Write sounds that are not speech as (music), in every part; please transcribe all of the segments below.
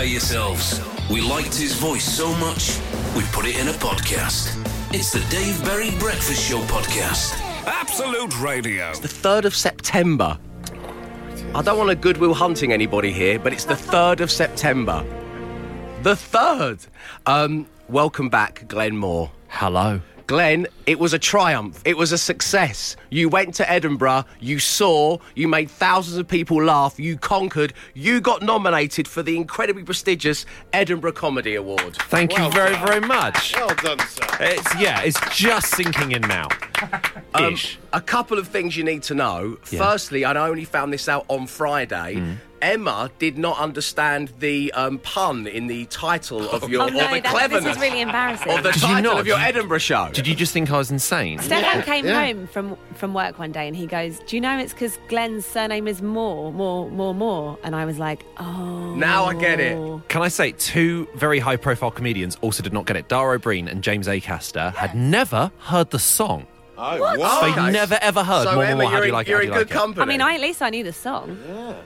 prepare yourselves. We liked his voice so much, we put it in a podcast. It's the Dave Berry Breakfast Show podcast. Absolute Radio. It's The 3rd of September. I don't want to goodwill hunting anybody here, but it's the 3rd of September. The 3rd. Um, welcome back, Glenn Moore. Hello. Glenn, it was a triumph. It was a success. You went to Edinburgh, you saw, you made thousands of people laugh, you conquered, you got nominated for the incredibly prestigious Edinburgh Comedy Award. Thank you very, very much. Well done, sir. It's yeah, it's just sinking in now. (laughs) Um, a couple of things you need to know. Yeah. Firstly, and I only found this out on Friday. Emma did not understand the um, pun in the title of your Oh or the that, this is really embarrassing. of the Did you title not? of your Edinburgh show. Did you just think I was insane? Stefan came yeah. home from, from work one day and he goes, Do you know it's because Glenn's surname is Moore, Moore, Moore, Moore? And I was like, Oh. Now I get it. Can I say two very high profile comedians also did not get it? Dara Ó Briain and James Acaster had never heard the song. Oh, What? wow. They Okay. never ever heard so more, Emma, more, how you're you in, like it? you're in you good like it? company. I mean, I, at least I knew the song.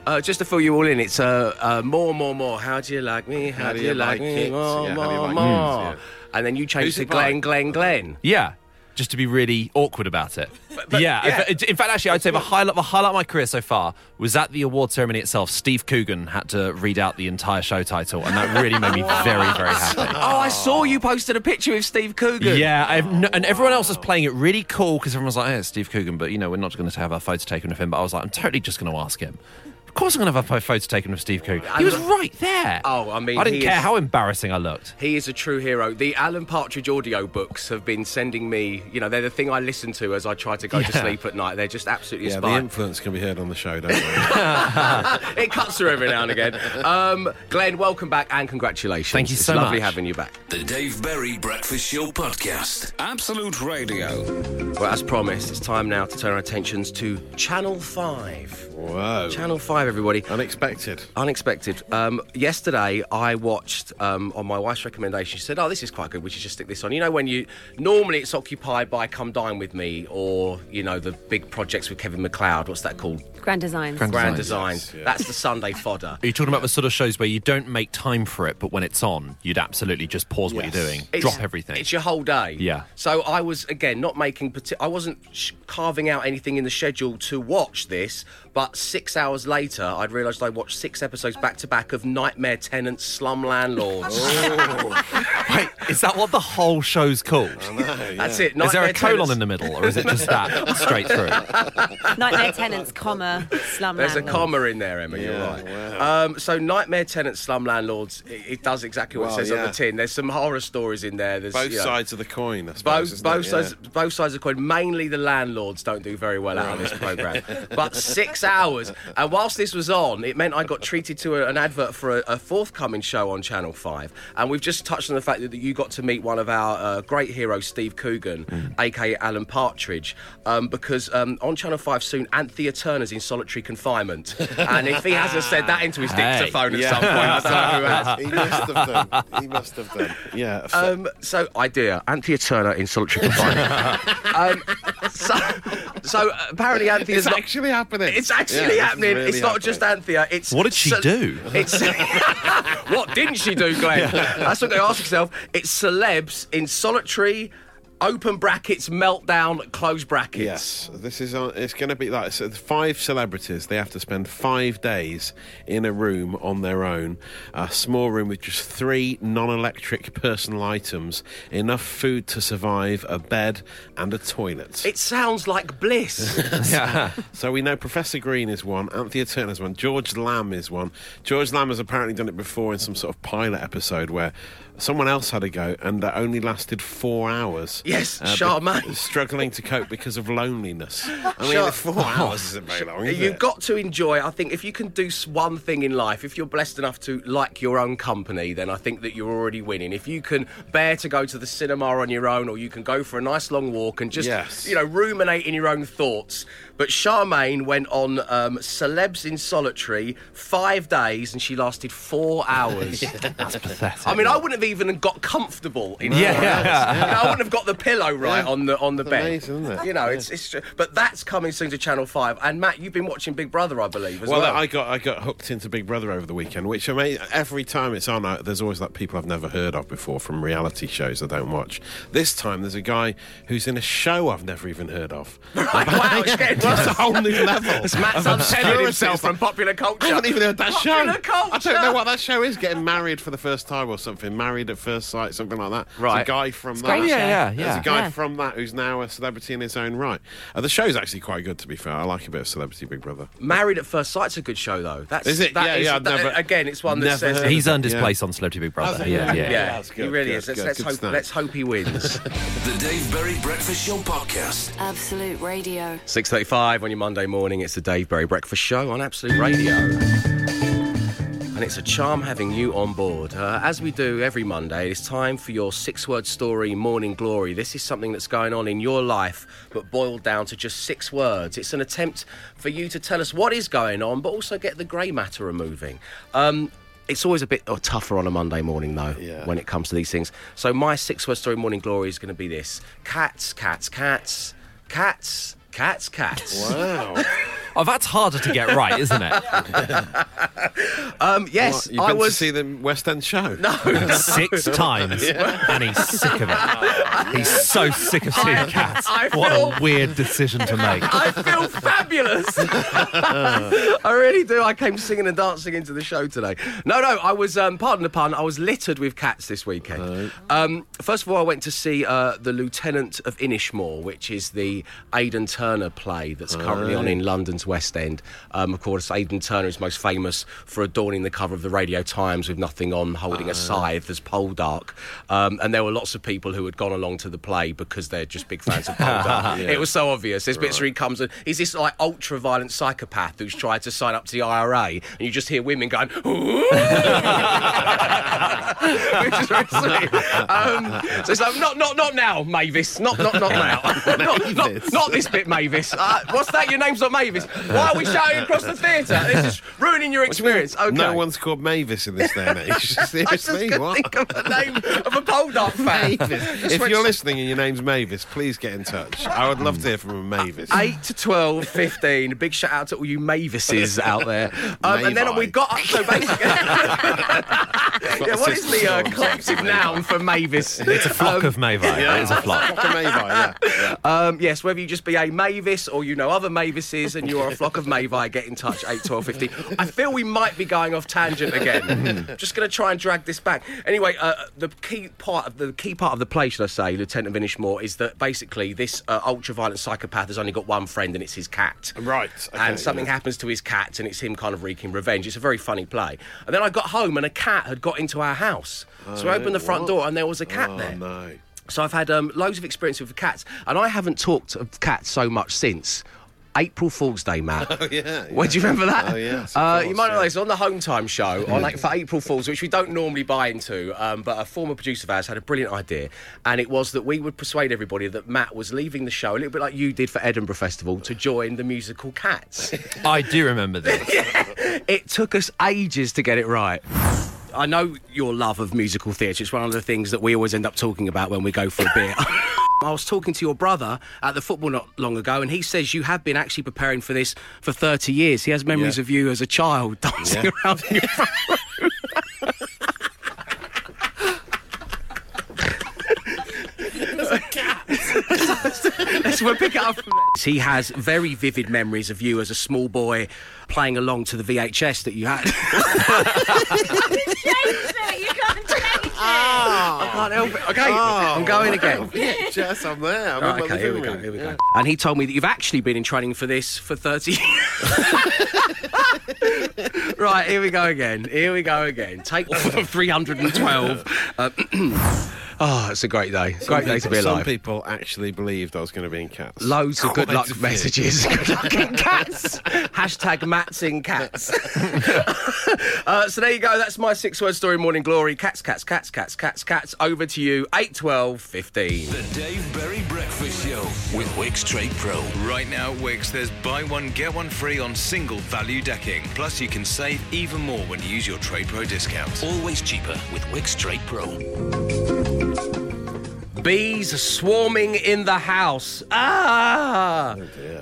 Uh, just to fill you all in, it's uh, uh, more, more, more. How do you like me? How, do you like, me? it? More, Yeah, more, like more. it? Yeah. And then you change Who's to it by? Glenn, Glenn, Glenn. Yeah. Just to be really awkward about it. yeah. yeah. In, in fact, actually, I'd say the highlight, the highlight of my career so far was at the award ceremony itself. Steve Coogan had to read out the entire show title, and that really made me (laughs) very, very happy. Oh, I saw you posted a picture with Steve Coogan. Yeah, no, and everyone else was playing it really cool because everyone was like, "Hey, it's Steve Coogan," but you know, we're not going to have our photo taken with him. But I was like, I'm totally just going to ask him. Of course, I'm going to have a photo taken with Steve Coogan. He was right there. Oh, I mean, I didn't care is- how embarrassing I looked. He is a true hero. The Alan Partridge audio books have been sending me, you know, they're the thing I listen to as I try to go to sleep at night. They're just absolutely Yeah, the influence can be heard on the show, don't they? (laughs) it cuts through every now and again. Um, Glenn, welcome back and congratulations. Thank you it's so lovely much. having you back. The Dave Berry Breakfast Show podcast. Absolute Radio. Well, as promised, it's time now to turn our attentions to Channel 5. Whoa. Channel 5, everybody. Unexpected. Unexpected. Um, yesterday, I watched um, on my wife's recommendation. She said, "Oh, this is quite good. We should just stick this on." You know, when you normally it's occupied by "Come Dine with Me" or you know the big projects with Kevin McCloud. What's that called? Grand Designs. Grand Grand Designs, Designs. yes, yeah. That's the Sunday fodder. Are you talking about the sort of shows where you don't make time for it, but when it's on, you'd absolutely just pause what you're doing, It's- drop everything? It's your whole day. Yeah. So I was again not making. parti- I wasn't sh- carving out anything in the schedule to watch this. But six hours later, I'd realised I watched six episodes back to back of Nightmare Tenants, Slum Landlords. (laughs) Wait, is that what the whole show's called? That's it. Is there a colon Tenants. in the middle, or is it just that (laughs) straight through? Nightmare Tenants, comma, Slum landlords. There's a comma in there, Emma. You're right. wow. Um, so, Nightmare Tenants, Slum Landlords. It, it does exactly what Well, it says on the tin. There's some horror stories in there. There's Both you know, sides of the coin, I suppose. Both, isn't both it? sides, Yeah. both sides of the coin. Mainly the landlords don't do very well out of this program. but six hours, (laughs) and whilst this was on, it meant I got treated to a, an advert for a, a forthcoming show on Channel Five. And we've just touched on the fact that you got to meet one of our uh, great heroes, Steve Coogan, aka Alan Partridge, um, because um, on Channel Five soon, Anthea Turner's in solitary confinement, (laughs) and if he hasn't said that into his Hey. dictaphone at some point, I don't know who has. (laughs) he must have done. He must have done. Yeah. Um, so, idea Anthea Turner in solitary confinement. (laughs) um, so, so apparently Anthea's it's not. actually happening. It's Yeah, actually this is happening. really it's not just. Anthea. It's What did she ce- do? It's (laughs) what didn't she do, Glenn? That's what they ask yourself. It's celebs in solitary, open brackets, meltdown, close brackets. Yes, this is. On, it's going to be like so five celebrities. They have to spend five days in a room on their own, a small room with just three non-electric personal items, enough food to survive, a bed, and a toilet. It sounds like bliss. (laughs) yeah. So we know Professor Green is one, Anthea Turner's one, George Lamb is one. George Lamb has apparently done it before in some sort of pilot episode where someone else had a go and that only lasted four hours. Yes, uh, be- Charmaine. (laughs) struggling to cope because of loneliness. I (laughs) mean, Char- four hours isn't very long. Is You've it? got to enjoy. I think if you can do one thing in life, if you're blessed enough to like your own company, then I think that you're already winning. If you can bear to go to the cinema on your own, or you can go for a nice long walk and just, Yes. you know, ruminate in your own thoughts. But Charmaine went on um, Celebs in Solitary five days and she lasted four hours. (laughs) That's pathetic. I mean, I wouldn't have even got comfortable in Yeah. four hours. (laughs) You know, I wouldn't have got the pillow right Yeah. on the on the It's bed. amazing, isn't it? You know, it's it's true. But that's coming soon to Channel Five. And Matt, you've been watching Big Brother, I believe, as well. Well, I got I got hooked into Big Brother over the weekend, which I mean, every time it's on, I, there's always like people I've never heard of before from reality shows I don't watch. This time, there's a guy who's in a show I've never even heard of. (laughs) Right, wow, it's getting That's a whole new level. (laughs) It's Matt's of untethered himself from popular culture. I haven't even heard that Popular show. culture. I don't know what that show is. Getting married for the first time or something. Married at first sight, something like that. There's Right. a guy from that. great Oh, yeah, show. yeah, There's yeah. a guy Yeah. from that who's now a celebrity in his own right. Uh, the show's actually quite good, to be fair. I like a bit of Celebrity Big Brother. Married at First Sight's a good show, though. That's Is it? that Yeah, is- yeah, I've that- never- again, it's one that says He's earned his Yeah. place on Celebrity Big Brother. Has? Yeah, yeah. Yeah, that's he really good, is. Let's, good, let's good hope. Let's hope he wins. (laughs) The Dave Berry Breakfast Show Podcast. Absolute Radio. Six thirty-five on your Monday morning. It's the Dave Berry Breakfast Show on Absolute Radio. And it's a charm having you on board. Uh, as we do every Monday, it's time for your six word story, Morning Glory. This is something that's going on in your life, but boiled down to just six words. It's an attempt for you to tell us what is going on, but also get the grey matter removing. Um, it's always a bit oh, tougher on a Monday morning, though, Yeah. when it comes to these things. So, my six word story, Morning Glory, is going to be this cats, cats, cats, cats, cats, cats. Wow. (laughs) Oh, that's harder to get right, isn't it? (laughs) Um, yes, What, You've I been was. to see the West End show? No, Six (laughs) times, and he's sick of it. He's so sick of seeing cats. I What feel- a weird decision to make. (laughs) I feel fabulous. I really do. I came singing and dancing into the show today. No, no, I was, um, pardon the pun, I was littered with cats this weekend. Um, first of all, I went to see uh, The Lieutenant of Inishmore, which is the Aidan Turner play that's currently on in London's West End. Um, of course, Aidan Turner is most famous for adorning the cover of the Radio Times with nothing on, holding a scythe as Poldark. Um, and there were lots of people who had gone along to the play because they're just big fans of Poldark. (laughs) It was so obvious. There's bits where he comes and he's this like ultra violent psychopath who's tried to sign up to the IRA, and you just hear women going, "Ooh." (laughs) which is very sweet. Um, so it's like, not, not, not now, Mavis. Not, not, not (laughs) now. not, not, not this bit, Mavis. Uh, what's that? Your name's not Mavis. Why are we shouting across the theatre? This is ruining your experience. Okay. No one's called Mavis in this day and age. (laughs) Seriously, I just Seriously, couldn't what? think of the name of a Poldark fan. Mavis. If you're listening and your name's Mavis, please get in touch. I would love to hear from a Mavis. 8 to 12, 15. A big shout out to all you Mavises out there. Um, and then Mavi. we got up, so basically. (laughs) yeah, what is the uh, collective noun for Mavis? It's a flock of Mavi. It is a flock. Flock of Mavi, yeah. yeah. Um, yes, whether you just be a Mavis or you know other Mavises and you're a flock of Mavi, get in touch, 8, 12, 15. I feel we might be going off tangent again. (laughs) just going to try and drag this back. Anyway, uh, the key part of the key part of the play, should I say, Lieutenant of Inishmore, is that basically this uh, ultra-violent psychopath has only got one friend and it's his cat. Right, okay, and something yeah. happens to his cat and it's him kind of wreaking revenge. It's a very funny play. And then I got home and a cat had got into our house. So I opened the front what? door and there was a cat Oh, there. no. So I've had um, loads of experience with cats, and I haven't talked of cats so much since. April Fool's Day, Matt. (laughs) Oh, yeah. Well, do you remember that? Oh, yes, of Uh, you course, might know yeah. this on the Home Time show on like for (laughs) April Fools, which we don't normally buy into. Um, but a former producer of ours had a brilliant idea, and it was that we would persuade everybody that Matt was leaving the show a little bit like you did for Edinburgh Festival to join the musical Cats. (laughs) I do remember this. it took us ages to get it right. I know your love of musical theatre. It's one of the things that we always end up talking about when we go for a beer. (laughs) I was talking to your brother at the football not long ago, and he says you have been actually preparing for this for 30 years. He has memories Yeah. of you as a child (laughs) dancing Yeah. around in your front room. Let's we'll pick it up from there. He has very vivid memories of you as a small boy playing along to the VHS that you had. (laughs) you can't change it. I can't help it. Okay, Oh, I'm going again. (laughs) Yes, I'm there. I'm Right, in okay, here we living go. room. Here we Yeah. go. And he told me that you've actually been in training for this for 30 years. (laughs) right, here we go again. Here we go again. Take off 312. Uh, (clears throat) oh, it's a great day. Great day to be alive. Some alive. people actually believed I was going to be in Cats. Loads of good Quite luck a few. messages. (laughs) good luck in cats. Hashtag Mats in cats. uh, so there you go. That's my six word story, Morning Glory. Cats, cats, cats, cats, cats, cats. Over to you. 8, 12, 15. The Dave Berry Breakfast Breakfast Show with Wickes Trade Pro. Right now, Wickes, there's buy one, get one free on single value decking. Plus, you can save even more when you use your Trade Pro discount. Always cheaper with Wickes Trade Pro. Bees are swarming in the house. Ah!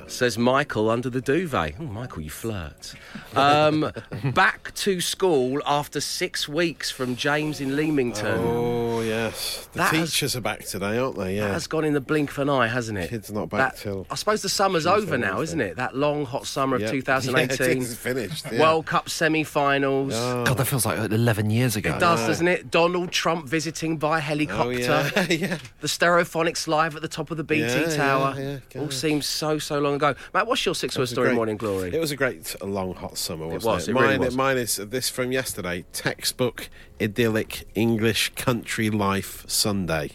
Says Michael under the duvet. Oh, Michael, you flirt. Um, (laughs) back to school after six weeks from James in Leamington. Oh yes, the That has- teachers are back today, aren't they? Yeah. That has gone in the blink of an eye, hasn't it? Kids not back That- till I suppose the summer's Tuesday, over now, Wednesday. isn't it? That long, hot summer of Yep. 2018. (laughs) Yeah, it is finished. yeah. World Cup semi-finals. God, that feels like 11 years ago. It does, doesn't it? Donald Trump visiting by Oh helicopter. (laughs) yeah, yeah. The Stereophonics live at the top of the BT Yeah, yeah, Tower. yeah, All gosh. seems so, so long ago. Matt, what's your six-word story, great- Morning Glory? It was a great long hot summer, wasn't was, it? it really was. mine is this from yesterday. Textbook idyllic English country life Sunday,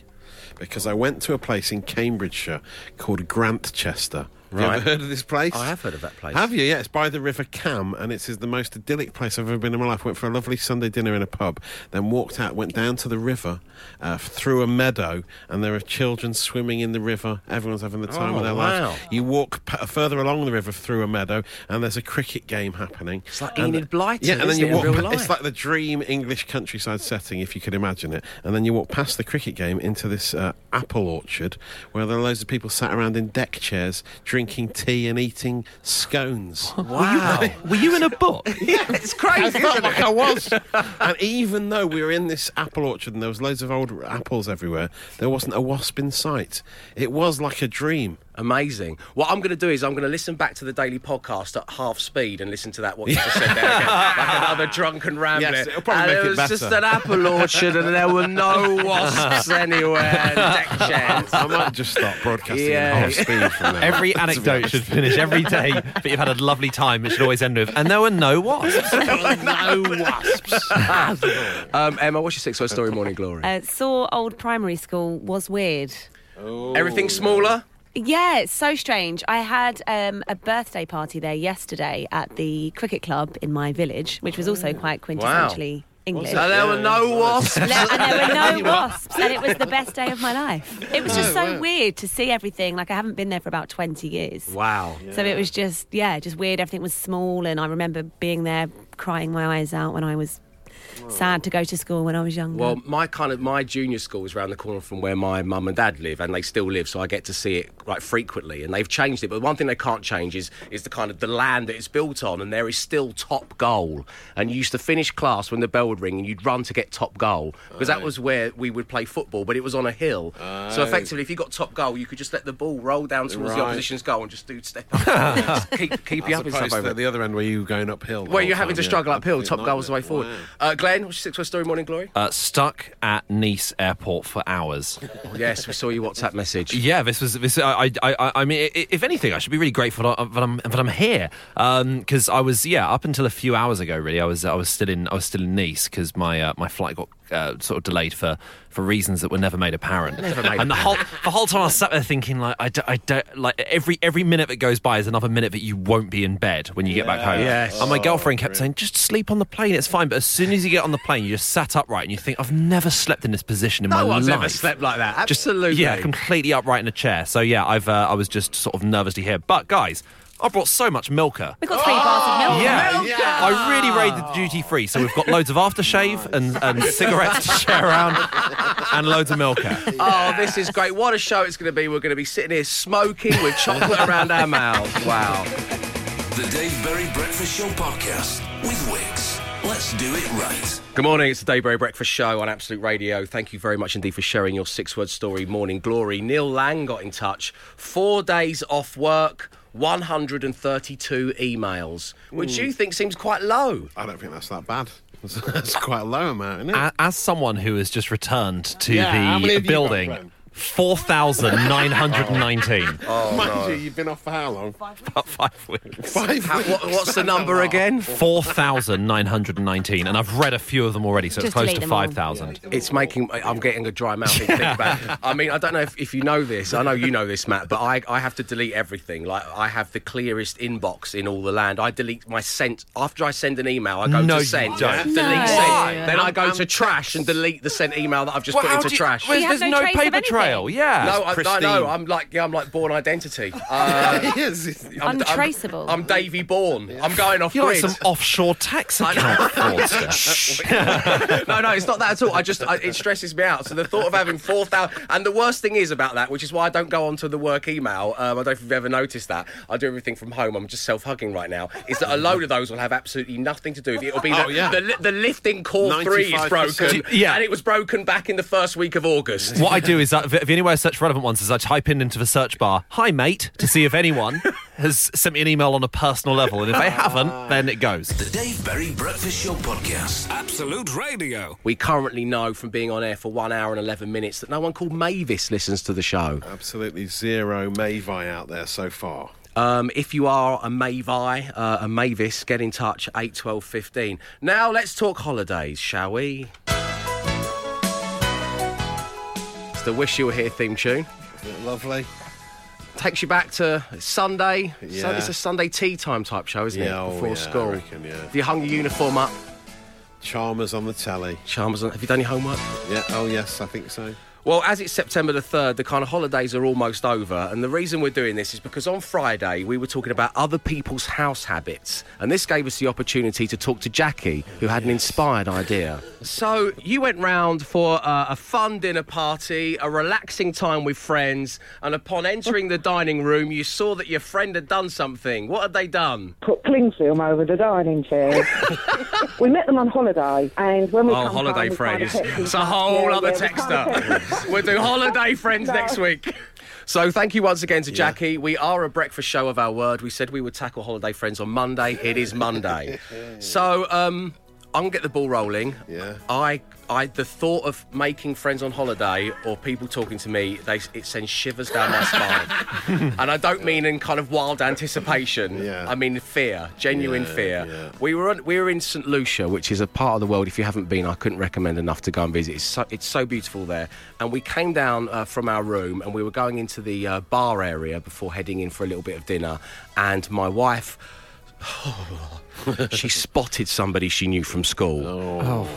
because I went to a place in Cambridgeshire called Grantchester. Have you ever heard of this place? I have heard of that place. Have you? Yeah, it's by the River Cam, and it's the most idyllic place I've ever been in my life. Went for a lovely Sunday dinner in a pub, then walked out, went down to the river, uh, through a meadow, and there are children swimming in the river. Everyone's having the time Oh, of their wow. lives. You walk p- further along the river through a meadow, and there's a cricket game happening. It's like And- Enid Blyton, Yeah, and then you it, walk. pa- It's like the dream English countryside setting, if you could imagine it. And then you walk past the cricket game into this uh, apple orchard, where there are loads of people sat around in deck chairs, drinking tea and eating scones. (laughs) Wow. Were you in a (laughs) book? (laughs) it's I crazy, felt isn't like it? I was. and even though we were in this apple orchard and there was loads of old apples everywhere, there wasn't a wasp in sight. It was like a dream. Amazing. What I'm going to do is I'm going to listen back to the daily podcast at half speed and listen to that what you just said there again, (laughs) like another drunken rambler. Yes, it'll probably and make it it was better. just an apple orchard and there were no (laughs) wasps anywhere. and Deck chairs. I might just start broadcasting Yeah. at half speed from now. Every anecdote should finish every day, but you've had a lovely time. It should always end with, and there were no wasps. (laughs) no wasps. Um, Emma, what's your six-word story, Morning Glory? Uh, saw old primary school was weird. Everything smaller. Yeah, it's so strange. I had um, a birthday party there yesterday at the cricket club in my village, which was also quite quintessentially English. So there were no wasps. And there were no (laughs) wasps, and it was the best day of my life. It was just so weird to see everything. Like I haven't been there for about twenty years. Wow. So it was just, yeah, just weird. Everything was small, and I remember being there, crying my eyes out when I was sad to go to school when I was younger. Well, my kind of my junior school is around the corner from where my mum and dad live, and they still live, so I get to see it quite frequently. And they've changed it, but one thing they can't change is is the kind of the land that it's built on, and there is still top goal. And you used to finish class when the bell would ring, and you'd run to get top goal because that was where we would play football, but it was on a hill. So effectively, if you got top goal, you could just let the ball roll down towards the opposition's goal and just do step (laughs) up, Just keep keep you up and stuff opposed over. the other end where you were going uphill. the Where you're having time, to yeah. struggle uphill, top goal was the way forward. Wow. Uh, Glenn, what's your six-word story, Morning Glory? Uh, stuck at Nice airport for hours. (laughs) yes, we saw your WhatsApp message. Yeah, this was this. I, I, I, I mean, if anything, I should be really grateful that I'm that I'm, here because I was yeah up until a few hours ago. Really, I was I was still in I was still in Nice because my uh, my flight got uh, sort of delayed for, for reasons that were never made apparent. Never made and the whole the whole time I sat there thinking like I, don't like every every minute that goes by is another minute that you won't be in bed when you get back home. Yes. And my girlfriend kept saying just sleep on the plane, it's fine. But as soon as you get on the plane, you just sat upright and you think I've never slept in this position in my No life. one's ever slept like that. Just- Absolutely. yeah, completely upright in a chair. So yeah, I've uh, I was just sort of nervously here. But guys, I brought so much Milka. we got three bars of milk. Yeah, I really raided the duty free. So we've got loads of aftershave and, and (laughs) cigarettes to share around, and loads of Milka. Oh, this is great. What a show it's going to be. We're going to be sitting here smoking with chocolate around our mouths. Wow. The Dave Berry Breakfast Show podcast with Wickes. Let's do it right. Good morning. It's the Dave Berry Breakfast Show on Absolute Radio. Thank you very much indeed for sharing your six word story, Morning Glory. Neil Lang got in touch. Four days off work, 132 emails, which you hmm. think seems quite low. I don't think that's that bad. (laughs) That's quite a low amount, isn't it? A- As someone who has just returned to Yeah, the have you got, building, Glenn? four thousand nine hundred and nineteen. (laughs) Oh, Mind you, you've been off for how long? About five weeks. Five How- weeks. what- what's the number again? (laughs) Four thousand nine hundred and nineteen, and I've read a few of them already, so it's close delete to them all. five thousand. It's making. I'm getting a dry mouth. thinking about. (laughs) I mean, I don't know if, if you know this. I know you know this, Matt. But I, I have to delete everything. Like I have the clearest inbox in all the land. I delete my sent after I send an email. I go No, to you send, don't. delete No. send. Then then I go and to trash and delete the sent email that I've just Well, put into do you- trash. well, You have there's no no trace of paper anything? trail. Yeah. no, I, no, pristine. no, I'm like yeah, I'm like Bourne identity. (laughs) Uh, Yes. I'm, I'm- Untraceable. I'm, Davy Bourne. I'm going off You're like some offshore tax account fraudster. (laughs) (laughs) no, no, it's not that at all. I just I, it stresses me out. So the thought of having four thousand, and the worst thing is about that, which is why I don't go onto the work email. Um, I don't know if you've ever noticed that. I do everything from home. I'm just self hugging right now. Is that a load of those will have absolutely nothing to do with it. It'll be Oh, the, yeah. the, the lifting core three is 95%. broken, Yeah. and it was broken back in the first week of August. what I do is, uh, the the only way I search relevant ones is I type in into the search bar, "Hi mate," to see if anyone (laughs) has sent me an email on a personal level, and if they haven't, then it goes. The Dave Berry Breakfast Show Podcast. Absolute Radio. We currently know from being on air for one hour and eleven minutes that no one called Mavis listens to the show. Absolutely zero Mavi out there so far. Um, if you are a Mavi, uh, a Mavis, get in touch, 8, 12, 15. Now let's talk holidays, shall we? It's the Wish You Were Here theme tune. Isn't it lovely? Takes you back to Sunday. So Yeah. it's a Sunday tea time type show, isn't Yeah, it? oh, Before yeah, I school. reckon, yeah. Have you hung your uniform up? Chalmers on the telly. Chalmers, on- have you done your homework? Yeah. Oh yes, I think so. Well, as it's September the 3rd, the kind of holidays are almost over. And the reason we're doing this is because on Friday we were talking about other people's house habits. And this gave us the opportunity to talk to Jackie, who had an inspired idea. So you went round for uh, a fun dinner party, a relaxing time with friends. And upon entering the dining room, you saw that your friend had done something. What had they done? put cling film over the dining chairs. (laughs) we met them on holiday, and when we Oh, come holiday home, we kind of friends. text It's a whole yeah, other yeah, we kind of text- texter. We'll do holiday friends No. next week. So thank you once again to Jackie. We are a breakfast show of our word. We said we would tackle holiday friends on Monday. It is Monday. (laughs) so um, I'm gonna get the ball rolling. Yeah. I, I, the thought of making friends on holiday or people talking to me, they, it sends shivers down my spine. (laughs) and I don't mean in kind of wild anticipation. Yeah. I mean fear, genuine Yeah, fear. yeah. We were on, we were in St Lucia, which is a part of the world. If you haven't been, I couldn't recommend enough to go and visit. It's so, it's so beautiful there. And we came down uh, from our room, and we were going into the uh, bar area before heading in for a little bit of dinner. And my wife, (sighs) she spotted somebody she knew from school. Oh.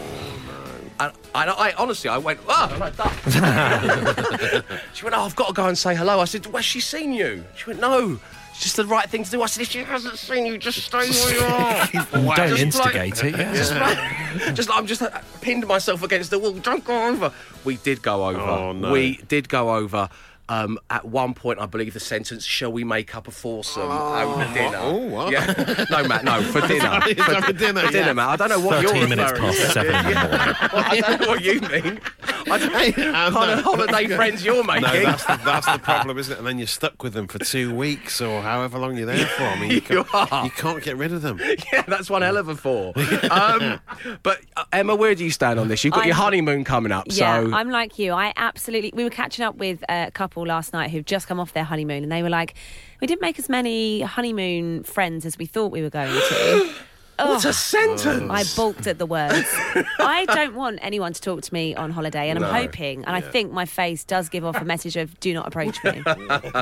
And, and I honestly, I went, oh, like that. (laughs) she went, oh, I've got to go and say hello. I said, where's she seen you? She went, no. It's just the right thing to do. I said, if she hasn't seen you, just stay where you (laughs) are. Don't Just instigate it. Yeah. (laughs) Just, like, just like I'm just uh, pinned myself against the wall. Don't go over. We did go over. Oh, no. We did go over. Um, at one point, I believe the sentence "Shall we make up a foursome over dinner?" oh, what? Yeah. No, Matt. No, for (laughs) dinner. For- for dinner, For dinner, yeah. Matt. I don't know what you're 13 minutes referring past to. seven in the morning. (laughs) Well, I don't know what you mean. I don't Hey, know kind of (laughs) no. holiday friends you're making. No, that's the, that's the problem, isn't it? And then you're stuck with them for two weeks or however long you're there for. I mean, you, (laughs) You can't, are. you can't get rid of them. (laughs) yeah, that's one hell of a four. Um, but uh, Emma, where do you stand on this? You've got your I'm- honeymoon coming up, Yeah, so I'm like you. I absolutely. We were catching up with a couple last night who've just come off their honeymoon, and they were like, "We didn't make as many honeymoon friends as we thought we were going to." (gasps) (gasps) (gasps) what a sentence! I balked at the words. (laughs) I don't want anyone to talk to me on holiday, and No. I'm hoping, and I think my face does give off a message of "Do not approach me." (laughs)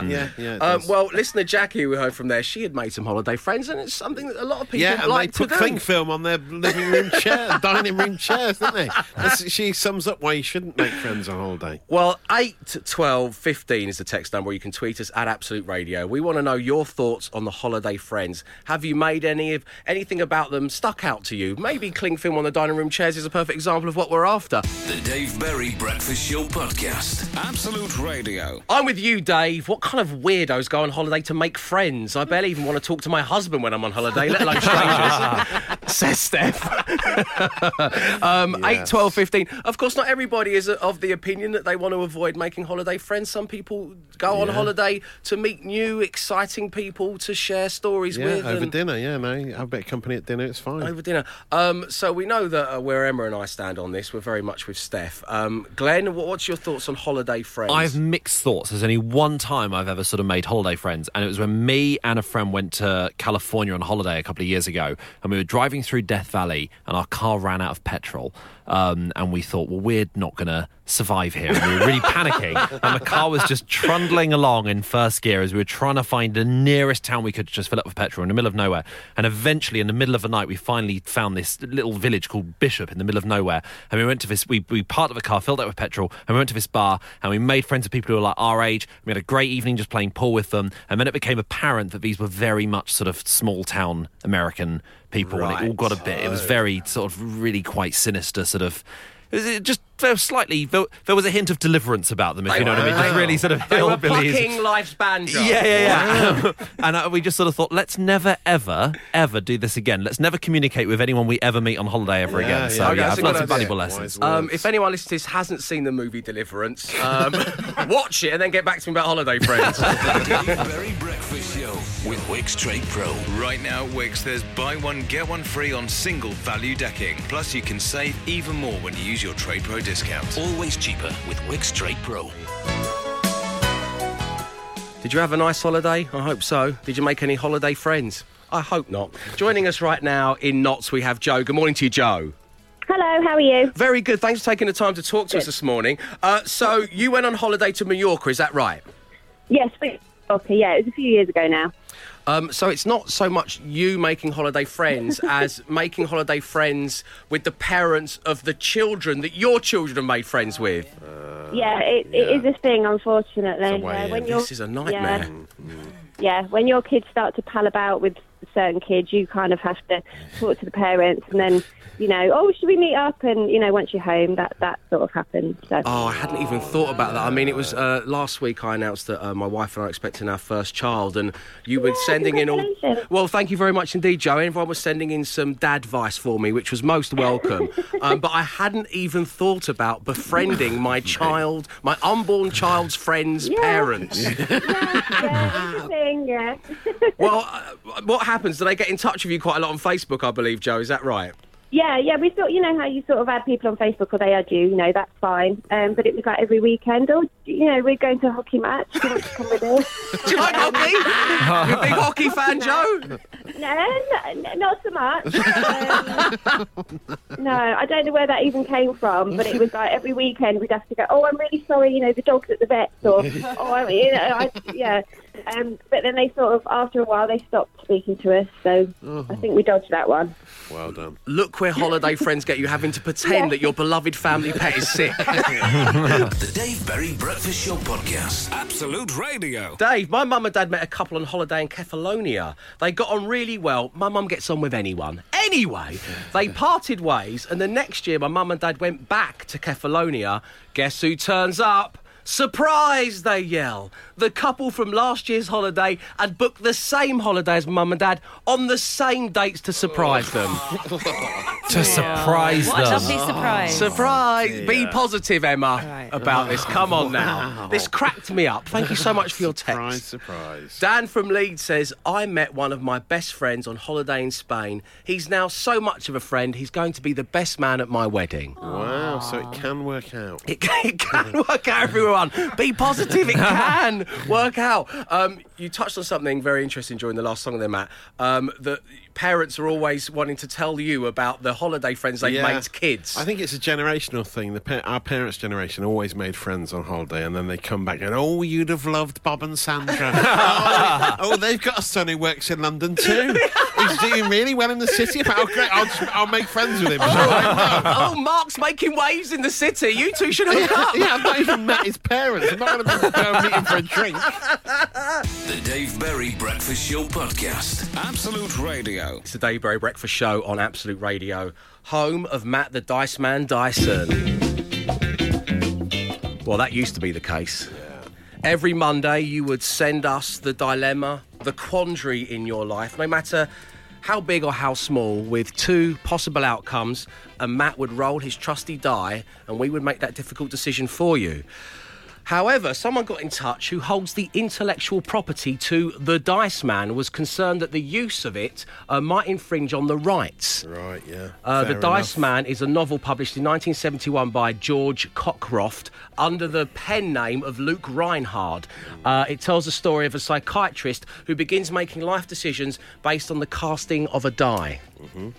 Yeah, yeah. it Um, does. well, listener Jackie, we heard from there, she had made some holiday friends, and it's something that a lot of people yeah, and like they put to do. cling film on their living room chair, (laughs) dining room chairs, didn't they? That's, she sums up why you shouldn't make friends on holiday. Well, 8, 12, 15 is the text number. You can tweet us at Absolute Radio. We want to know your thoughts on the holiday friends. Have you made any of anything about them stuck out to you? Maybe cling film on the dining room chairs is a perfect example of what we're after. The Dave Berry Breakfast Show Podcast. Absolute Radio. I'm with you, Dave. What kind of weirdos go on holiday to make friends? I barely even want to talk to my husband when I'm on holiday, let alone strangers. (laughs) Says Steph. (laughs) um, 8, 12, 15. Of course, not everybody is of the opinion that they want to avoid making holiday friends. Some people go on Yeah. holiday to meet new, exciting people to share stories Yeah, with. over and- dinner. Yeah, no, have a bit of company at dinner. It's fine. over dinner. Um, so we know that uh, where Emma and I stand on this, we're very much with Steph. Um, Glenn, what, what's your thoughts on holiday friends? I have mixed thoughts. There's only one time I've ever sort of made holiday friends, and it was when me and a friend went to California on holiday a couple of years ago, and we were driving through Death Valley, and our car ran out of petrol, um, and we thought, well, we're not going to survive here. And we were really panicking, (laughs) and the car was just trundling along in first gear as we were trying to find the nearest town we could just fill up with petrol in the middle of nowhere. And eventually, in the middle of the night, we finally found this little village called Bishop in the middle of nowhere, and we went to this. We we parked the car, filled it with petrol, and we went to this bar, and we made friends with people who were like our age. We had a great evening just playing pool with them, and then it became apparent that these were very much sort of small town American people, and it all Right. got a bit. It was very sort of really quite sinister, sort of. It just there was slightly there, there was a hint of deliverance about them, if you know what I mean. Just really sort of They were hillbillies. plucking life's banjo. Yeah, yeah, yeah. (laughs) and uh, we just sort of thought, let's never, ever, ever do this again. Let's never communicate with anyone we ever meet on holiday ever Yeah, again. yeah. So Okay, yeah, that's I've a learned some valuable Wise lessons. Um, if anyone listening to this hasn't seen the movie Deliverance, um, (laughs) watch it and then get back to me about holiday friends. (laughs) Wickes Trade Pro. Right now, Wickes, there's buy one, get one free on single value decking. Plus, you can save even more when you use your Trade Pro discount. Always cheaper with Wickes Trade Pro. Did you have a nice holiday? I hope so. Did you make any holiday friends? I hope not. Joining us right now in Notts, we have Joe. Good morning to you, Joe. Hello, how are you? Very good. Thanks for taking the time to talk to us this morning. Uh, so, you went on holiday to Mallorca, is that right? Yes, we- okay, yeah, it was a few years ago now. Um, so it's not so much you making holiday friends (laughs) as making holiday friends with the parents of the children that your children have made friends with. yeah, it, it is a thing, unfortunately. A way Uh, in. when you're- This is a nightmare. Yeah, yeah, when your kids start to pal about with certain kids, you kind of have to talk to the parents, and then you know, oh, should we meet up? And you know, once you're home, that that sort of happens. So. Oh, I hadn't even thought about that. I mean, it was uh, last week I announced that uh, my wife and I are expecting our first child, and you were Yeah, sending in all. Well, thank you very much indeed, Joe. Everyone was sending in some dad advice for me, which was most welcome. (laughs) um, but I hadn't even thought about befriending my (laughs) child, my unborn child's friends' Yeah. parents. yeah, (laughs) yeah, it's thing, yeah. well, uh, what happens? Do they get in touch with you quite a lot on Facebook? I believe, Joe. Is that right? Yeah, yeah, we thought, you know, how you sort of add people on Facebook or they add you, you know, that's fine. Um, but it was like every weekend, or, you know, we're going to a hockey match. Do you want to come with us? (laughs) Do you like hockey? you a big hockey fan, (laughs) Joe? No, no, not so much. Um, no, I don't know where that even came from, but it was like every weekend we'd have to go, oh, I'm really sorry, you know, the dog's at the vet's, or, oh, I, you know, I, yeah. Um, but then they sort of, after a while, they stopped speaking to us, so I think we dodged that one. Well done. Look where holiday friends get you having to pretend Yeah. that your beloved family pet is sick. (laughs) The Dave Berry Breakfast Show podcast. Absolute Radio. Dave, my mum and dad met a couple on holiday in Kefalonia. They got on really well. My mum gets on with anyone. Anyway, they parted ways, and the next year, my mum and dad went back to Kefalonia. Guess who turns up? Surprise, they yell. The couple from last year's holiday had booked the same holiday as mum and dad on the same dates to surprise them. (laughs) to surprise What a them. lovely surprise. Surprise! Be positive, Emma, Right. about this. Come on now. This cracked me up. Thank you so much for your Surprise, text. surprise. Surprise. Dan from Leeds says, I met one of my best friends on holiday in Spain. He's now so much of a friend, he's going to be the best man at my wedding. Wow, so it can work out. It, can- (laughs) it can work out, Be positive, it (laughs) can work out. Um, you touched on something very interesting during the last song there, Matt. Um, that parents are always wanting to tell you about the holiday friends they've made to kids. I think it's a generational thing. The pa- our parents' generation always made friends on holiday, and then they come back and oh, you'd have loved Bob and Sandra. (laughs) oh, oh, they've got a son who works in London too. (laughs) He's doing really well in the city. Oh, great! I'll, just, I'll make friends with him. Oh, oh, Mark's making waves in the city. You two should hook up. yeah, I've not even met his parents. I'm not going to go and meet him for a drink. The Dave Berry Breakfast Show podcast. Absolute Radio. It's the Dave Berry Breakfast Show on Absolute Radio, home of Matt the Dice Man Dyson. Well, that used to be the case. Every Monday, you would send us the dilemma, the quandary in your life, no matter how big or how small, with two possible outcomes, and Matt would roll his trusty die, and we would make that difficult decision for you. However, someone got in touch who holds the intellectual property to the Dice Man was concerned that the use of it uh, might infringe on the rights. Right, yeah. Uh, the Dice enough. Man is a novel published in 1971 by George Cockcroft under the pen name of Luke Rhinehart. Uh, it tells the story of a psychiatrist who begins making life decisions based on the casting of a die. Mm-hmm.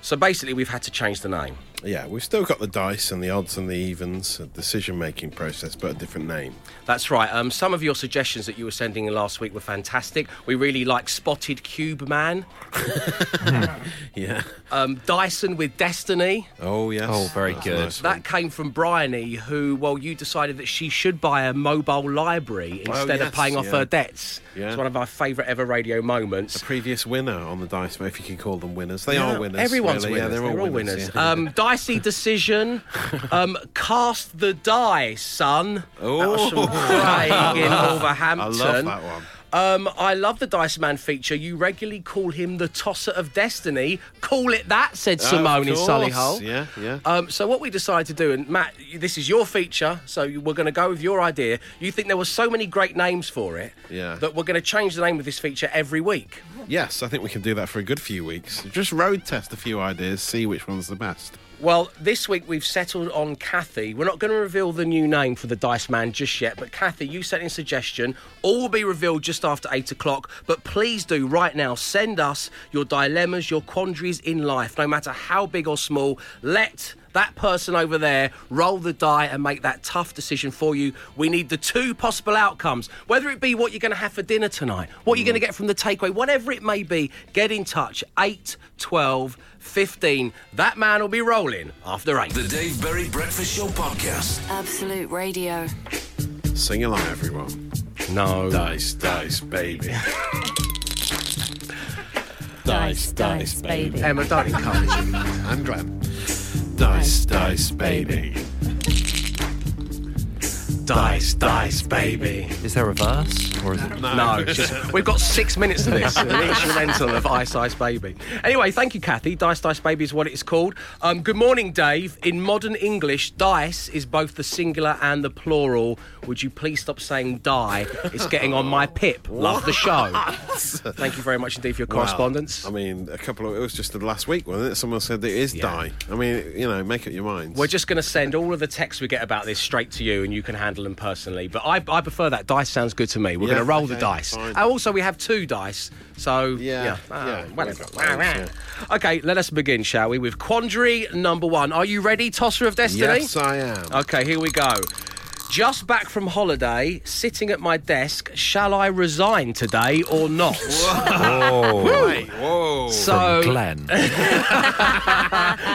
So basically, we've had to change the name. Yeah, we've still got the dice and the odds and the evens, a decision making process, but a different name. That's right. Um, some of your suggestions that you were sending in last week were fantastic. We really like Spotted Cube Man, (laughs) Yeah. um, Dyson with Destiny. Oh, yes. Oh, very That's good. nice one. That came from Bryony, who, well, you decided that she should buy a mobile library instead of yes, paying off yeah. her debts. Yeah. It's one of our favourite ever radio moments. A previous winner on the dice, if you can call them winners. They Yeah, are winners. Everyone's really. winners. Yeah, they're, all winners. yeah. Um, dicey (laughs) decision. Um, cast the die, son. That was from (laughs) Craig in Wolverhampton. I love that one. Um, I love the Dice Man feature. You regularly call him the tosser of destiny. Call it that, said Simone in Of Solihull. course. Yeah, yeah. Um, so what we decided to do, and Matt, this is your feature, so we're going to go with your idea. You think there were so many great names for it Yeah. that we're going to change the name of this feature every week. Yes, I think we can do that for a good few weeks. Just road test a few ideas, see which one's the best. Well, this week we've settled on Kathy. We're not going to reveal the new name for the Dice Man just yet, but Kathy, you sent in a suggestion. All will be revealed just after eight o'clock. But please do right now send us your dilemmas, your quandaries in life, no matter how big or small. Let that person over there roll the die and make that tough decision for you. We need the two possible outcomes, whether it be what you're going to have for dinner tonight, what you're going to get from the takeaway, whatever it may be. Get in touch. 8, 12, 15. That man will be rolling after 8. The Dave Berry Breakfast Show podcast. Absolute Radio. Sing along, everyone. No. Dice, dice, baby. Dice, dice, baby. Emma, don't encourage him. and Glenn. Dice, dice, baby. Dice, dice, baby. Is there a verse or is it? No, it's just, we've got six minutes of this, an instrumental of Ice Ice Baby. Anyway, thank you, Kathy. Dice Dice Baby is what it is called. Um, good morning, Dave. In modern English, dice is both the singular and the plural. Would you please stop saying die? It's getting on my pip. Love the show. thank you very much indeed for your correspondence. Well, I mean, a couple of it was just the last week, wasn't it? Someone said that it is Yeah. die. I mean, you know, make up your minds. We're just going to send all of the texts we get about this straight to you, and you can handle them personally. But I, I prefer that. Dice sounds good to me. We're going to roll the dice. fine. And also, we have two dice. So, Yeah, yeah. Ah, whatever. we've got those, Okay, let us begin, shall we? With quandary number one. Are you ready, Tosser of Destiny? yes, I am. Okay, here we go. Just back from holiday, sitting at my desk. Shall I resign today or not? (laughs) Oh, Wait, whoa. So from Glenn. (laughs)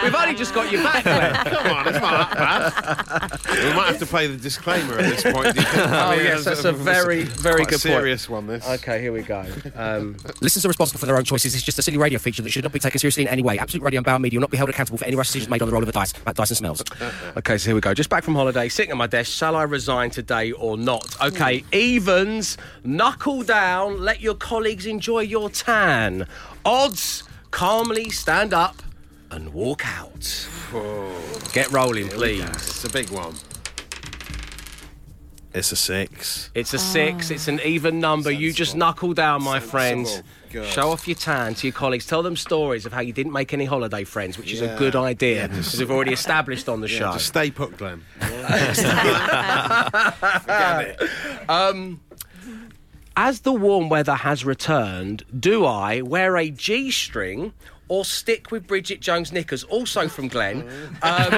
we've only just got you back, Glenn. (laughs) Come on, it's not that bad. we might have to play the disclaimer at this point. do you think? Oh, yes, it's that's a very, very quite good point. serious one. This. Okay, here we go. Um, (laughs) Listeners are responsible for their own choices. It's just a silly radio feature that should not be taken seriously in any way. Absolute Radio and Bauer Media will not be held accountable for any rash decisions made on the roll of the dice. Matt Dyson smells. Okay, so here we go. Just back from holiday, sitting at my desk. Shall I resign today or not? Okay, evens, knuckle down, let your colleagues enjoy your tan. Odds, calmly stand up and walk out. Get rolling, please. It's a big one. It's a six. It's a six, ah. it's an even number. You just knuckle down, my friend. Sensible. Good. Show off your tan to your colleagues. Tell them stories of how you didn't make any holiday friends, which is a Yeah. good idea, Yeah, because we've already established on the Yeah, show. just stay put, Glenn. (laughs) (laughs) As the warm weather has returned, do I wear a G string or stick with Bridget Jones knickers? Also from Glenn. Um,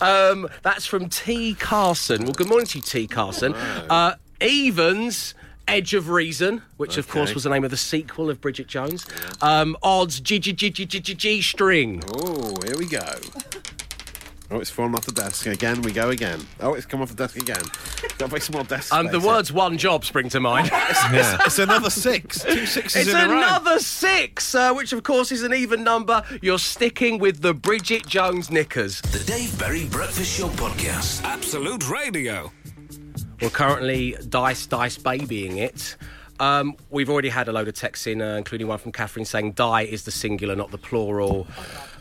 (laughs) um, that's from T. Carson. Well, good morning to you, T. Carson. Uh, Evans. Edge of Reason, which of course was the name of the sequel of Bridget Jones. Um, odds G G G G G G G string. Oh, here we go. Oh, it's fallen off the desk again. We go again. Oh, it's come off the desk again. Got to make some more desk. Um, the words one job spring to mind. (laughs) It's another six. Two sixes It's in a row. another six, uh, which of course is an even number. You're sticking with the Bridget Jones knickers. The Dave Berry Breakfast Show podcast. Absolute Radio. We're currently dice, dice babying it. Um, we've already had a load of texts in, uh, including one from Catherine saying die is the singular, not the plural.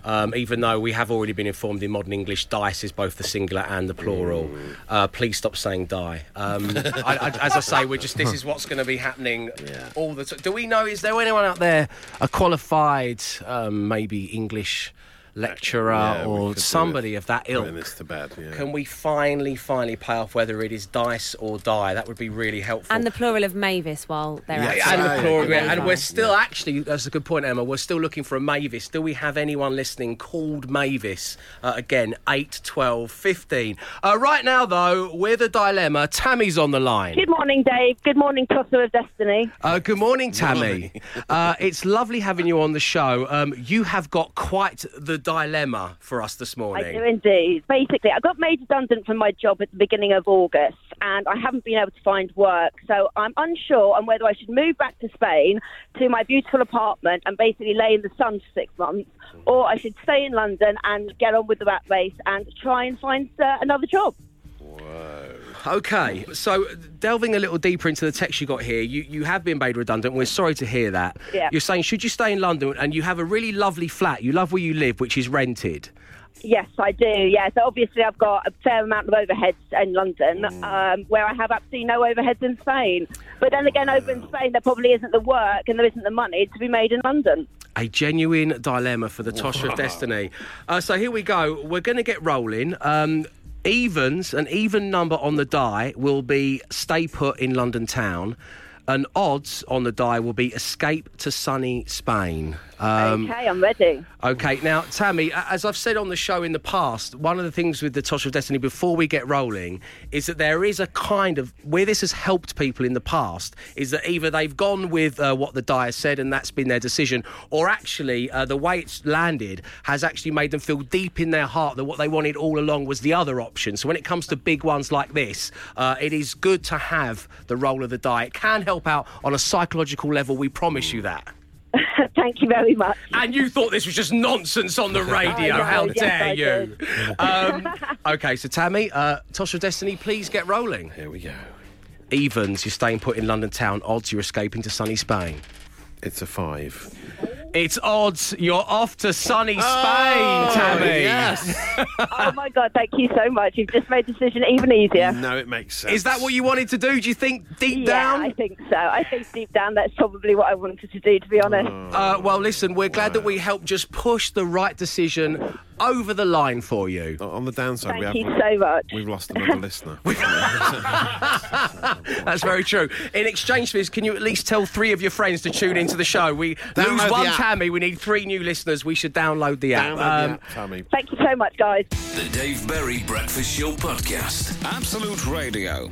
Um, even though we have already been informed in modern English, dice is both the singular and the plural. Uh, please stop saying die. Um, (laughs) I, I, as I say, we're just this is what's going to be happening all the time. Do we know? Is there anyone out there, a qualified, um, maybe English? Lecturer Yeah, or somebody of that ilk. this to bed. Yeah. Can we finally, finally pay off whether it is dice or die? That would be really helpful. And the plural of Mavis while they're Yeah, out. and the plural, Yeah. and we're still actually that's a good point, Emma. We're still looking for a Mavis. Do we have anyone listening called Mavis? Uh, again, 8, 12, 15. Uh, right now, though, with a dilemma, Tammy's on the line. Good morning, Dave. Good morning, Tosser of Destiny. Uh, good morning, Tammy. Uh, it's lovely having you on the show. Um, you have got quite the dilemma for us this morning. I morning. do indeed. Basically, I got made redundant from my job at the beginning of August, and I haven't been able to find work. So I'm unsure on whether I should move back to Spain to my beautiful apartment and basically lay in the sun for six months, or I should stay in London and get on with the rat race and try and find uh, another job. Okay, so delving a little deeper into the text you got here, you, you have been made redundant. We're sorry to hear that. Yeah. You're saying, should you stay in London and you have a really lovely flat, you love where you live, which is rented? Yes, I do. Yeah, so obviously I've got a fair amount of overheads in London, um, where I have absolutely no overheads in Spain. But then again, over in Spain, there probably isn't the work and there isn't the money to be made in London. A genuine dilemma for the Tosher of (laughs) Destiny. Uh, so here we go. We're going to get rolling. Um, evens, an even number on the die will be stay put in London town. And odds on the die will be escape to sunny Spain. Um, okay, I'm ready. Okay, now, Tammy, as I've said on the show in the past, one of the things with the Tosh of Destiny before we get rolling is that there is a kind of where this has helped people in the past is that either they've gone with uh, what the die has said and that's been their decision, or actually uh, the way it's landed has actually made them feel deep in their heart that what they wanted all along was the other option. So when it comes to big ones like this, uh, it is good to have the roll of the die. It can help out on a psychological level, we promise you that. (laughs) Thank you very much. And you thought this was just nonsense on the radio. (laughs) I know, How yes, dare I you? (laughs) Um, okay, so Tammy, uh, Tosh of Destiny, please get rolling. Here we go. Evens, you're staying put in London town. Odds, you're escaping to sunny Spain. It's a five. It's odds, you're off to sunny Spain, Tammy. Yes. (laughs) oh my God, thank you so much. You've just made the decision even easier. no, it makes sense. Is that what you wanted to do? Do you think deep yeah, down? I think so. I think deep down that's probably what I wanted to do, to be honest. Uh, well, listen, we're glad that we helped just push the right decision over the line for you. On the downside, we Thank have you so much. we've lost another listener. (laughs) That's very true. In exchange for this, can you at least tell three of your friends to tune into the show? We Download lose one. Tammy. We need three new listeners. We should download the app. Download the Um, app, Tammy. Thank you so much, guys. The Dave Berry Breakfast Show Podcast. Absolute Radio.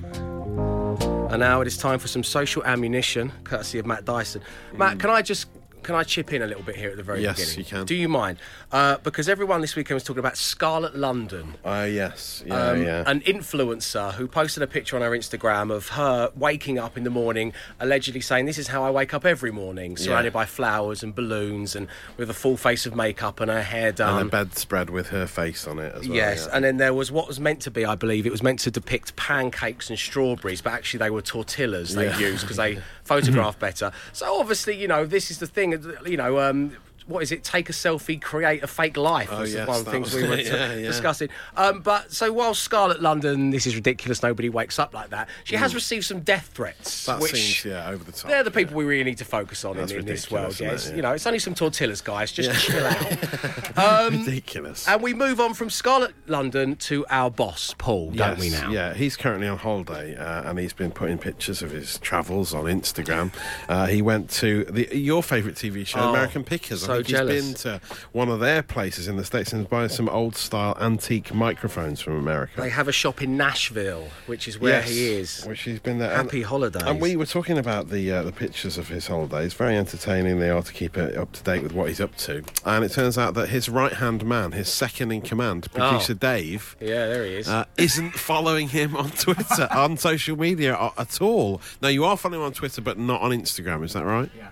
And now it is time for some social ammunition, courtesy of Matt Dyson. Matt, can I just can I chip in a little bit here at the very Yes, beginning? you can. Do you mind? Uh, because everyone this weekend was talking about Scarlett London. Uh, yes. Yeah, um, yeah. an influencer who posted a picture on her Instagram of her waking up in the morning, allegedly saying, This is how I wake up every morning, surrounded by flowers and balloons and with a full face of makeup and her hair done. and a bedspread with her face on it as well. Yes, yeah. and then there was what was meant to be, I believe, it was meant to depict pancakes and strawberries, but actually they were tortillas they Yeah. used because they photograph (laughs) better. So obviously, you know, this is the thing, you know, um, what is it? Take a selfie, create a fake life. Oh, was yes, one of the things we (laughs) were it, yeah, yeah. discussing. Um, but so while Scarlett London, this is ridiculous. Nobody wakes up like that. She has received some death threats, Mm. that which seems yeah over the top. they're the yeah. people we really need to focus on in, That's in this world. Yeah, It's- you know, it's only some tortillas, guys. Just chill out. (laughs) ridiculous. And we move on from Scarlett London to our boss, Paul, don't we now? Yeah, he's currently on holiday uh, and he's been putting pictures of his travels on Instagram. Uh, he went to the, your favourite TV show, Oh, American Pickers. so I jealous. he's been to one of their places in the States and is buying some old style antique microphones from America. They have a shop in Nashville, which is where Yes, he is. Which he's been there. Happy and, holidays. And we were talking about the uh, the pictures of his holidays. Very entertaining. They are to keep it up to date with what he's up to. And it turns out that his right hand man, his second in command, producer Dave, Yeah, there he is. uh, isn't following him on Twitter, (laughs) on social media at all. Now, you are following him on Twitter, but not on Instagram, is that right? Yeah.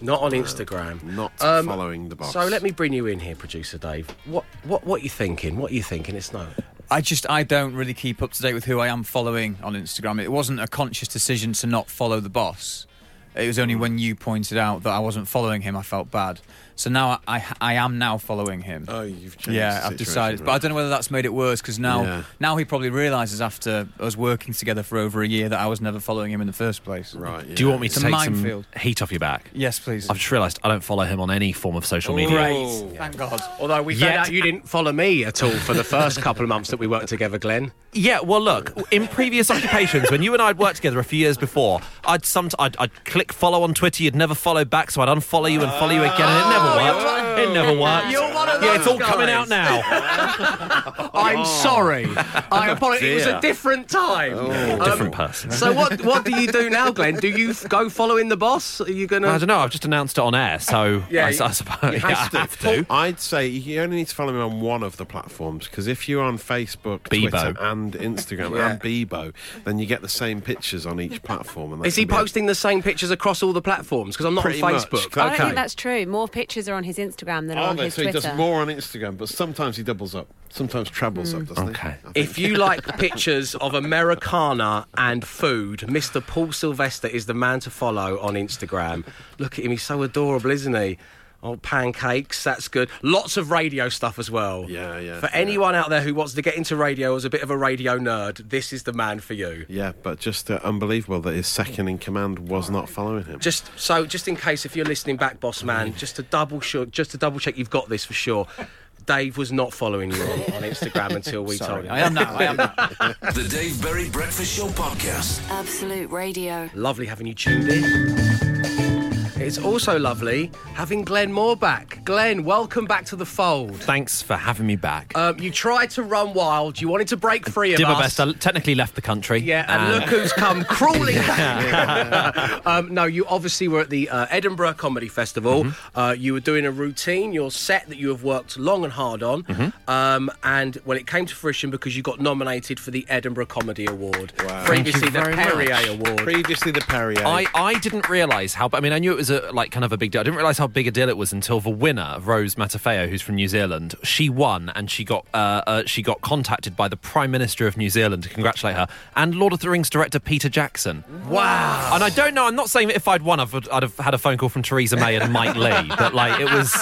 Not on Instagram. Not Um, following the boss. So let me bring you in here, producer Dave. What what what you thinking? What are you thinking? It's no. I just I don't really keep up to date with who I am following on Instagram. It wasn't a conscious decision to not follow the boss. It was only when you pointed out that I wasn't following him I felt bad. So now I, I, I am now following him. Oh, you've changed. yeah, the I've situation, decided, but I don't know whether that's made it worse because now, Yeah. now he probably realizes after us working together for over a year that I was never following him in the first place. Right. Do you want me to a take some heat off your back? Yes, please. I've just realised I don't follow him on any form of social media. Great. Oh. Thank God. Although we Yet- found out you didn't follow me at all for the first couple of months that we worked together, Glenn. Yeah, well, look, in previous occupations, when you and I had worked together a few years before, I'd some I'd, I'd click follow on Twitter, you'd never follow back, so I'd unfollow you and follow you again, and it never worked. It never worked. You're one of yeah, it's those all coming out now. (laughs) I'm sorry. I (laughs) apologize. It was a different time. Um, Different person. So what what do you do now, Glenn? Do you f- go following the boss? Are you gonna? I don't know. I've just announced it on air, so Yeah, I, you- I suppose yeah, I have to. I'd say you only need to follow me on one of the platforms because if you're on Facebook, Bebo. Twitter, and Instagram (laughs) Yeah. and Bebo, then you get the same pictures on each platform. And that Is he can be- posting the same pictures across all the platforms? Because I'm not Pretty on much. Facebook. I don't think that's true. More pictures are on his Instagram than are Oh, on no, his so he Twitter. does more on Instagram, but sometimes he doubles up. Sometimes trebles up, hmm. doesn't Okay. he? I. If you (laughs) like pictures of Americana and food, Mr. Paul Sylvester is the man to follow on Instagram. Look at him, he's so adorable, isn't he? Oh, pancakes, that's good. Lots of radio stuff as well. Yeah, yeah, For yeah. anyone out there who wants to get into radio as a bit of a radio nerd, this is the man for you. Yeah, but just uh, unbelievable that his second in command was not following him. Just so, just in case if you're listening back, boss man, just to double sure, just to double check you've got this for sure. Dave was not following you on, on Instagram until we told him. I am now. I am now. (laughs) The Dave Berry Breakfast Show podcast. Absolute Radio. Lovely having you tuned in. It's also lovely having Glenn Moore back. Glenn, welcome back to the fold. Thanks for having me back. Um, you tried to run wild. You wanted to break free of Did my us. best. I technically left the country. Yeah, and Uh, look who's come (laughs) crawling back. (laughs) um, no, you obviously were at the uh, Edinburgh Comedy Festival. Mm-hmm. Uh, you were doing a routine, your set that you have worked long and hard on. Mm-hmm. Um, and well, it came to fruition because you got nominated for the Edinburgh Comedy Award. Thank Previously, you the very Perrier much. Award. Previously, the Perrier. I, I didn't realise how. I mean, I knew it was a like kind of a big deal. I didn't realise how big a deal it was until the winner, Rose Matafeo, who's from New Zealand, she won and she got uh, uh, she got contacted by the Prime Minister of New Zealand to congratulate her and Lord of the Rings director Peter Jackson. wow. And I don't know. I'm not saying that if I'd won, I'd, I'd have had a phone call from Theresa May and Mike Leigh, but like it was.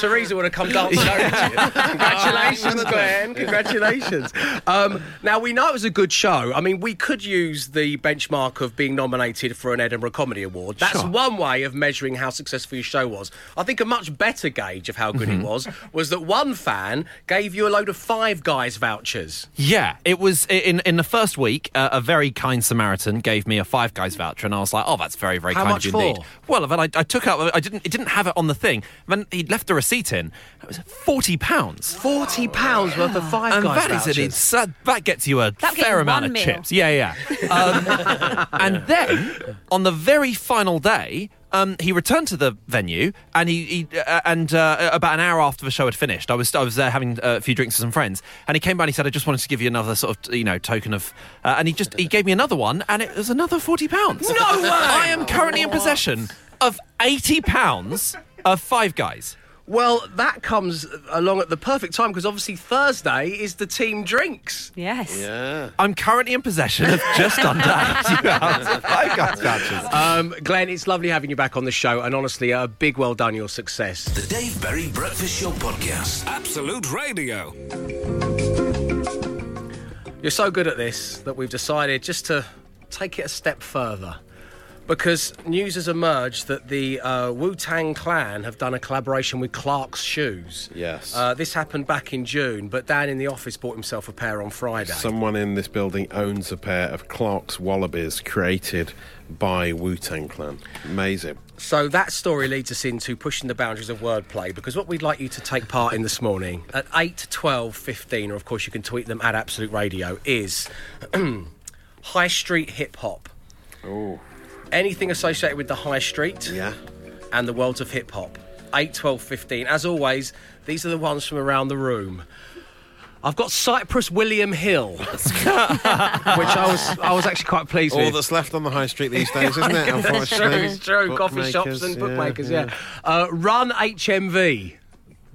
Teresa would have come dancing over to you. Congratulations, Glenn. Congratulations. Um, now, we know it was a good show. I mean, we could use the benchmark of being nominated for an Edinburgh Comedy Award. That's Sure. one way of measuring how successful your show was. I think a much better gauge of how good it was was that one fan gave you a load of Five Guys vouchers. Yeah, it was in in the first week. Uh, a very kind Samaritan gave me a Five Guys voucher, and I was like, "Oh, that's very very How kind much of you indeed." Well, then I, I took out. I didn't. It didn't have it on the thing. Then he left the receipt in. It was forty pounds. Forty pounds worth of Five And Guys that is vouchers. it. It's, uh, that gets you a That gets fair amount of meal. chips. Yeah, yeah. (laughs) Um, and then on the very final day. Um, he returned to the venue, and he, he uh, and uh, about an hour after the show had finished, I was I was there having uh, a few drinks with some friends, and he came by and he said, "I just wanted to give you another sort of you know token of," uh, and he just he gave me another one, and it was another forty pounds. No way! I am currently in possession of eighty pounds of Five Guys. Well, that comes along at the perfect time because obviously Thursday is the team drinks. Yes. yeah. I'm currently in possession of just under (laughs) eighty pounds of Five Um, Glenn, it's lovely having you back on the show, and honestly, a big well done your success. The Dave Berry Breakfast Show podcast. Absolute Radio. You're so good at this that we've decided just to take it a step further. Because news has emerged that the uh, Wu Tang Clan have done a collaboration with Clarks Shoes. Yes. Uh, this happened back in June, but Dan in the office bought himself a pair on Friday. Someone in this building owns a pair of Clarks Wallabies created by Wu Tang Clan. Amazing. So that story leads us into pushing the boundaries of wordplay because what we'd like you to take part in this morning at 8, 12, 15, or of course you can tweet them at Absolute Radio, is (clears throat) high street hip hop. Oh. Anything associated with the high street Yeah. and the world of hip hop. 8, 12, 15. As always, these are the ones from around the room. I've got Cypress William Hill, (laughs) which I was I was actually quite pleased All with. All that's left on the high street these days, isn't it? (laughs) it's true, Unfortunately. it's true. Coffee shops Bookmakers, and yeah, bookmakers, yeah. Uh, Run HMV.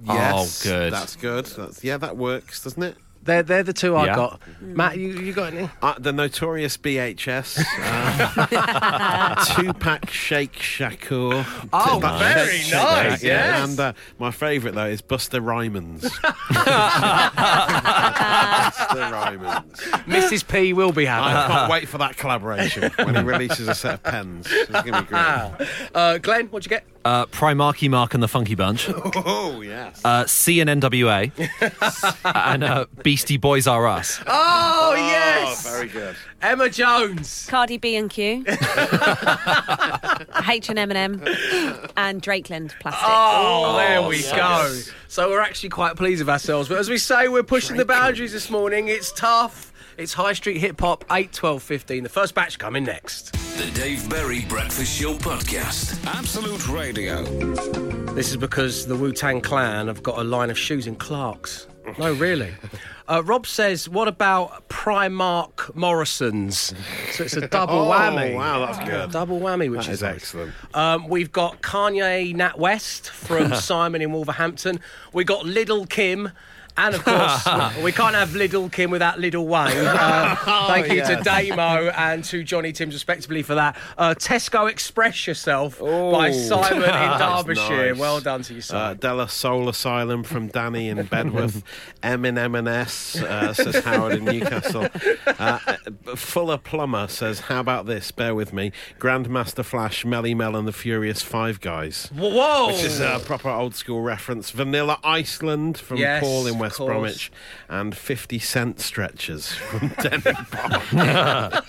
Yes, Oh, good. That's good. That's, yeah, that works, doesn't it? They're they're the two I Yeah. got. Matt, you, you got any? Uh, the notorious BHS, uh, (laughs) two pack Shake Shakur. Oh, Two-pack very Shake nice, yeah. yes. And uh, my favourite though is Buster Rhymonds. (laughs) Buster Rhymonds. Mrs. P will be I happy. can't wait for that collaboration when he releases a set of pens. It's going to be great. (laughs) Uh, Glenn, what'd you get? Uh, Primarchy Mark and the Funky Bunch, (laughs) Oh yes. uh, CNNWA, (laughs) and uh, Beastie Boys Are Us. Oh, yes, Oh, very good. Emma Jones. Cardi B and Q, (laughs) H and M and M, and Drakeland Plastic. Oh, there we go. So we're actually quite pleased with ourselves. But as we say, we're pushing the boundaries this morning. It's tough. It's High Street Hip Hop, 8, 12, 15. The first batch coming next. The Dave Berry Breakfast Show Podcast. Absolute Radio. This is because the Wu Tang Clan have got a line of shoes in Clarks. No, really. (laughs) Uh, Rob says, what about Primark Morrison's? So it's a double Oh, whammy. wow, that's good. Double whammy, which That is is excellent. Um, we've got Kanye Nat West from (laughs) Simon in Wolverhampton. We got Little Kim. And of course, (laughs) we can't have Little Kim without Little Wayne. Uh, (laughs) thank you to yes. Damo and to Johnny Timms, respectively, for that. Uh, Tesco Express Yourself by Simon in (laughs) Derbyshire. nice. Well done to you, Uh, Simon. De La Soul Asylum from Danny in Bedworth. M in M&S, uh, says Howard in Newcastle. Uh, uh, Fuller Plumber says, How about this? Bear with me. Grandmaster Flash, Melle Mel and the Furious Five Guys. Whoa! Which is a proper old school reference. Vanilla Iceland from Yes, Paul in West course. Bromwich. And 50 Cent Stretchers from (laughs) Denny Park.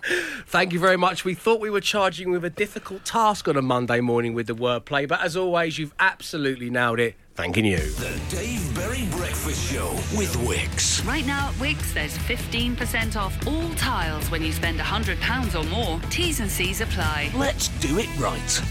(laughs) Thank you very much. We thought we were charging with a difficult task on a Monday morning with the wordplay, but as always, you've absolutely nailed it. Thanking you. The Dave Berry Breakfast Show with Wickes. Right now at Wickes, there's 15% off all tiles when you spend £100 or more. T's and C's apply. Let's do it right.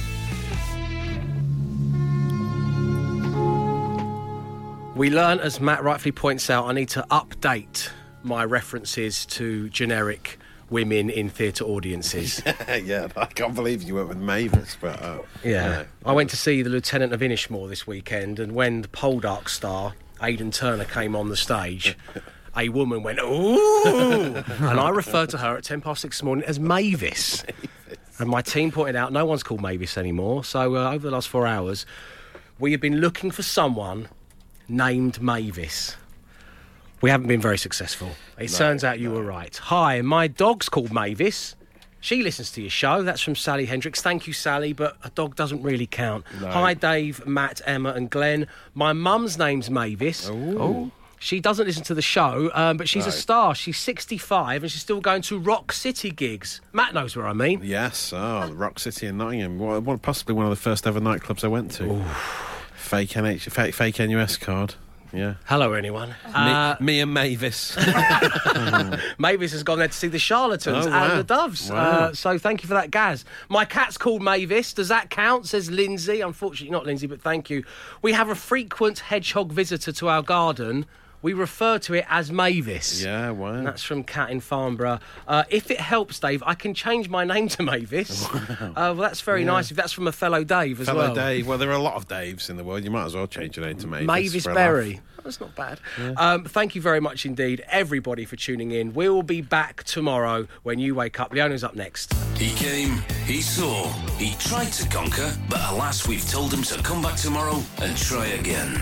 We learn, as Matt rightfully points out, I need to update my references to generic women in theatre audiences. (laughs) yeah, I can't believe you went with Mavis, but. Uh, Yeah. I went to see the Lieutenant of Inishmore this weekend, and when the Poldark star, Aidan Turner, came on the stage, a woman went, Ooh! and I referred to her at 10 past 6 this morning as Mavis. (laughs) And my team pointed out no one's called Mavis anymore. So uh, over the last four hours, we have been looking for someone named Mavis. We haven't been very successful. It turns out you were right. Hi, my dog's called Mavis. She listens to your show. That's from Sally Hendricks. Thank you, Sally, but a dog doesn't really count. Hi, Dave, Matt, Emma, and Glenn. My mum's name's Mavis. Oh. She doesn't listen to the show, um, but she's a star. She's 65 and she's still going to Rock City gigs. Matt knows where I mean. Yes, oh, Rock City in Nottingham. Well, well, possibly one of the first ever nightclubs I went to. Fake NH, fake, fake NUS card. Yeah. Hello, anyone. Me, Uh, me and Mavis. (laughs) Mavis has gone there to see the Charlatans Oh, wow. and the Doves. Wow. Uh, so thank you for that, Gaz. My cat's called Mavis. Does that count? Says Lindsay. Unfortunately, not Lindsay, but thank you. We have a frequent hedgehog visitor to our garden. We refer to it as Mavis. yeah, wow. And that's from Cat in Farnborough. Uh, if it helps, Dave, I can change my name to Mavis. (laughs) Uh, well, that's very nice. If that's from a fellow Dave as well. Fellow well. Dave. Well, there are a lot of Daves in the world. You might as well change your name to Mavis. Mavis for a Berry. Oh, That's not bad. Um, thank you very much indeed, everybody, for tuning in. We will be back tomorrow when you wake up. Leona's up next. He came, he saw, he tried to conquer, but alas, we've told him to come back tomorrow and try again.